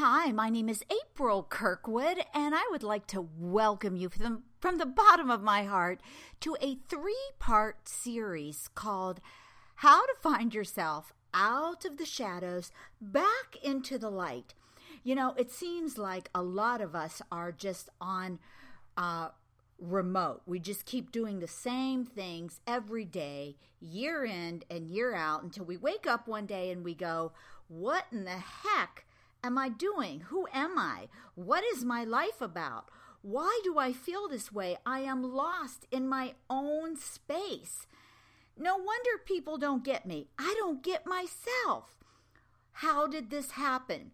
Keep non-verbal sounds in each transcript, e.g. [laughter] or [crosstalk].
Hi, my name is April Kirkwood, and I would like to welcome you from, from the bottom of my heart to a three part series called How to Find Yourself Out of the Shadows Back into the Light. You know, it seems like a lot of us are just on uh, remote. We just keep doing the same things every day, year in and year out, until we wake up one day and we go, What in the heck? Am I doing? Who am I? What is my life about? Why do I feel this way? I am lost in my own space. No wonder people don't get me. I don't get myself. How did this happen?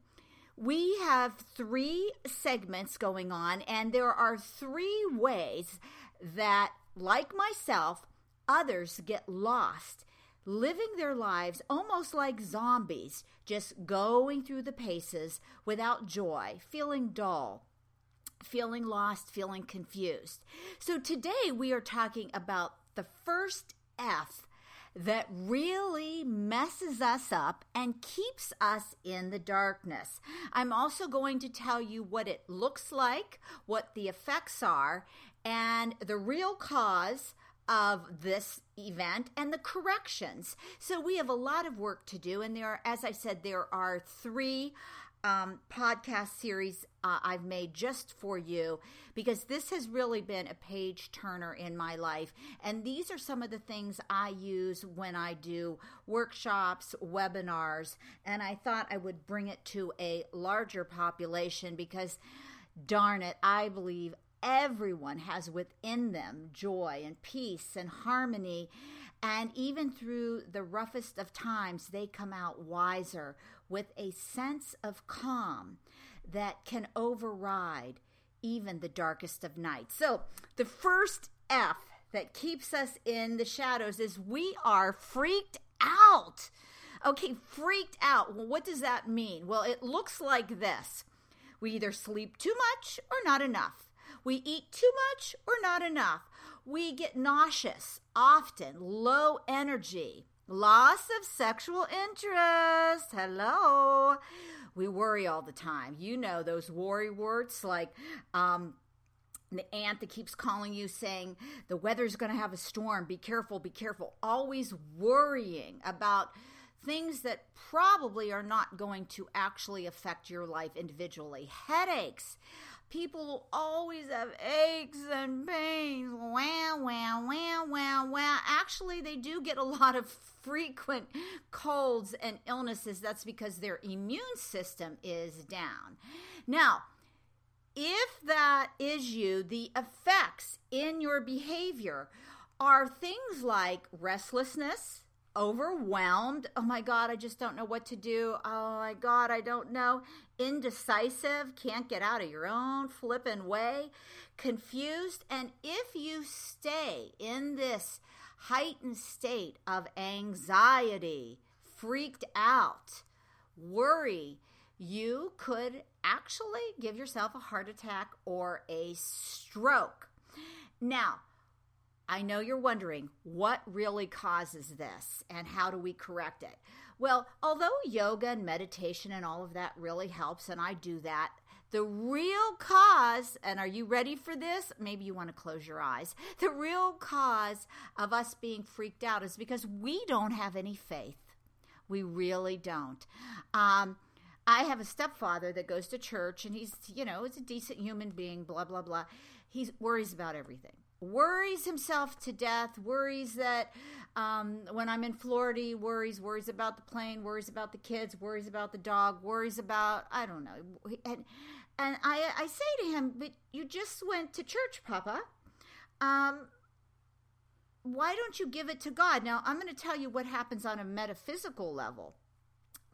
We have three segments going on, and there are three ways that, like myself, others get lost living their lives almost like zombies, just going through the paces without joy, feeling dull, feeling lost, feeling confused. So today we are talking about the first F that really messes us up and keeps us in the darkness. I'm also going to tell you what it looks like, what the effects are, and the real cause of this event and the corrections. So we have a lot of work to do. And there are, as I said, there are three um, podcast series uh, I've made just for you because this has really been a page turner in my life. And these are some of the things I use when I do workshops, webinars. And I thought I would bring it to a larger population because darn it, I believe everyone has within them joy and peace and harmony. And even through the roughest of times, they come out wiser with a sense of calm that can override even the darkest of nights. So, the first F that keeps us in the shadows is we are freaked out. Okay, freaked out. Well, what does that mean? Well, it looks like this we either sleep too much or not enough. We eat too much or not enough. We get nauseous, often low energy, loss of sexual interest. Hello. We worry all the time. You know those worry words like, um, the aunt that keeps calling you saying the weather's going to have a storm be careful be careful always worrying about things that probably are not going to actually affect your life individually headaches people always have aches and pains. Wow, wow, wow, wow, wow. Actually, they do get a lot of frequent colds and illnesses. That's because their immune system is down. Now, if that is you, the effects in your behavior are things like restlessness, overwhelmed. Oh my God, I just don't know what to do. Oh my God, I don't know. Indecisive, can't get out of your own flippin' way, confused. And if you stay in this heightened state of anxiety, freaked out, worry, you could actually give yourself a heart attack or a stroke. Now, I know you're wondering what really causes this and how do we correct it? Well, although yoga and meditation and all of that really helps, and I do that, the real cause, and are you ready for this? Maybe you want to close your eyes. The real cause of us being freaked out is because we don't have any faith. We really don't. Um, I have a stepfather that goes to church and he's, you know, is a decent human being, blah, blah, blah. He worries about everything worries himself to death, worries that um, when I'm in Florida, he worries, worries about the plane, worries about the kids, worries about the dog, worries about, I don't know. And, and I, I say to him, but you just went to church, Papa. Um, why don't you give it to God? Now, I'm going to tell you what happens on a metaphysical level.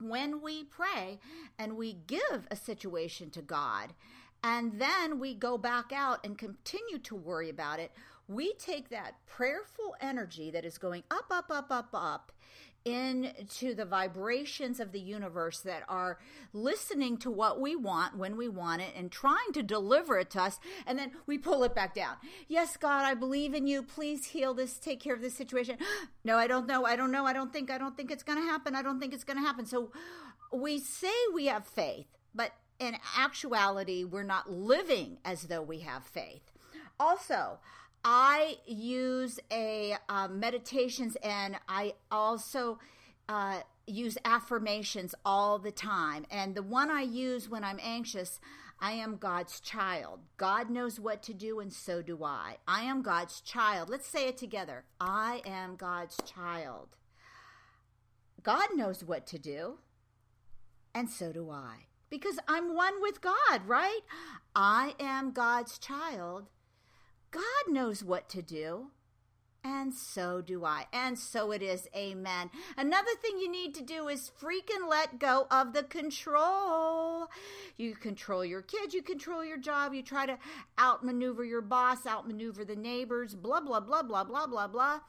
When we pray and we give a situation to God, and then we go back out and continue to worry about it, we take that prayerful energy that is going up, up, up, up, up into the vibrations of the universe that are listening to what we want when we want it and trying to deliver it to us. And then we pull it back down. Yes god i believe in you. Please heal this take care of this situation. [gasps] No i don't know. I don't know. I don't think i don't think it's going to happen. I don't think it's going to happen. So we say we have faith but in actuality, we're not living as though we have faith. Also, I use a uh, meditations and I also uh, use affirmations all the time. And the one I use when I'm anxious, I am God's child. God knows what to do, and so do I. I am God's child. Let's say it together. I am God's child. God knows what to do, and so do I. Because I'm one with God, right? I am God's child. God knows what to do. And so do I. And so it is. Amen. Another thing you need to do is freaking let go of the control. You control your kids, you control your job, you try to outmaneuver your boss, outmaneuver the neighbors, blah, blah, blah, blah, blah, blah, blah.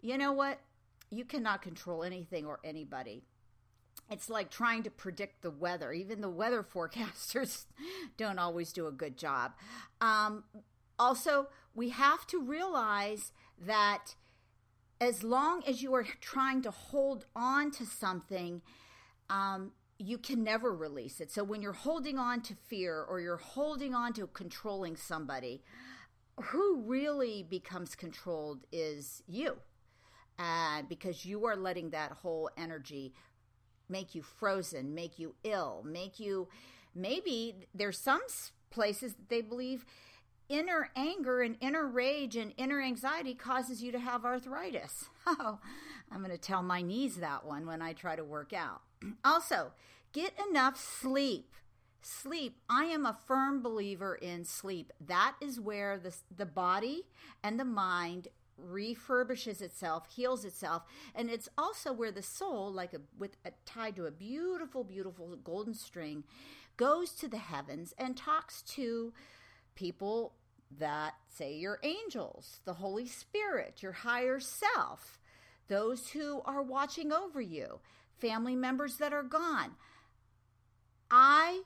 You know what? You cannot control anything or anybody. It's like trying to predict the weather. Even the weather [laughs] forecasters don't always do a good job. Um, also, we have to realize that as long as you are trying to hold on to something, um, you can never release it. So when you're holding on to fear or you're holding on to controlling somebody, who really becomes controlled is you. And because you are letting that whole energy make you frozen, make you ill, make you maybe there's some places that they believe inner anger and inner rage and inner anxiety causes you to have arthritis. [laughs] Oh, I'm going to tell my knees that one when I try to work out. [clears throat] also, get enough sleep. Sleep. I am a firm believer in sleep. That is where the, the body and the mind refurbishes itself, heals itself, and it's also where the soul, like a with a, tied to a beautiful, beautiful golden string, goes to the heavens and talks to people that say your angels, the Holy Spirit, your higher self, those who are watching over you, family members that are gone. I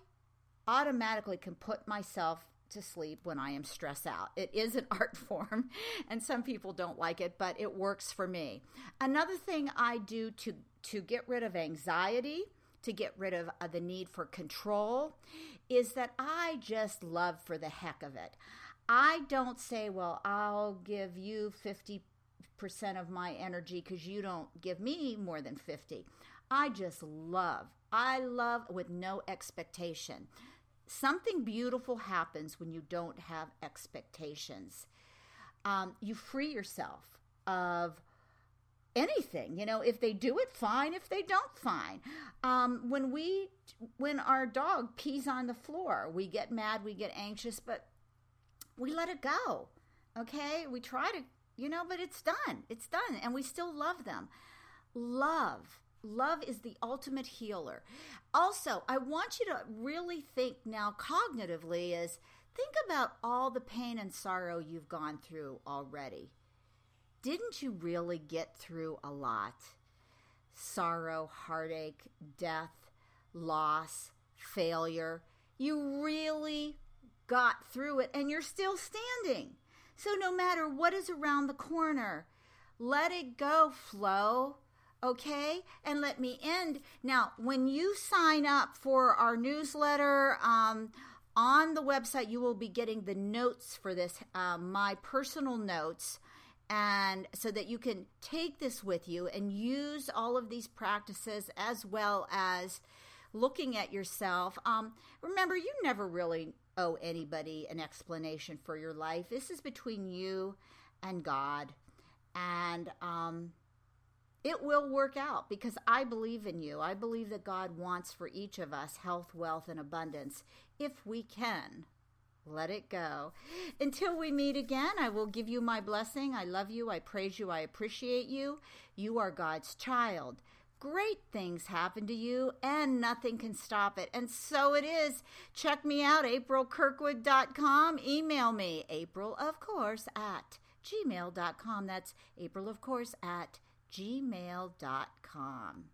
automatically can put myself to sleep when I am stressed out. It is an [laughs] art form, and some people don't like it, but it works for me. Another thing I do to to get rid of anxiety, to get rid of uh, the need for control, is that I just love for the heck of it. I don't say, well, I'll give you 50% of my energy because you don't give me more than 50. I just love. I love with no expectation. Something beautiful happens when you don't have expectations. Um, you free yourself of anything you know if they do it fine if they don't fine um, when we when our dog pees on the floor we get mad we get anxious but we let it go. Okay? We try to, you know, but it's done. It's done. And we still love them. Love. Love is the ultimate healer. Also, I want you to really think now cognitively is think about all the pain and sorrow you've gone through already. Didn't you really get through a lot? Sorrow, heartache, death, loss, failure. You really got through it and you're still standing. So no matter what is around the corner, let it go, flow. Okay, and let me end. Now, when you sign up for our newsletter, um, on the website, you will be getting the notes for this, um, my personal notes, and so that you can take this with you and use all of these practices as well as looking at yourself. Um, remember, you never really owe anybody an explanation for your life. This is between you and God. And um, it will work out because I believe in you. I believe that God wants for each of us health, wealth, and abundance if we can. Let it go. Until we meet again, I will give you my blessing. I love you. I praise you. I appreciate you. You are God's child great things happen to you and nothing can stop it. And so it is. Check me out, aprilkirkwood.com. Email me, April, of course, at gmail.com. That's April, of course, at gmail.com.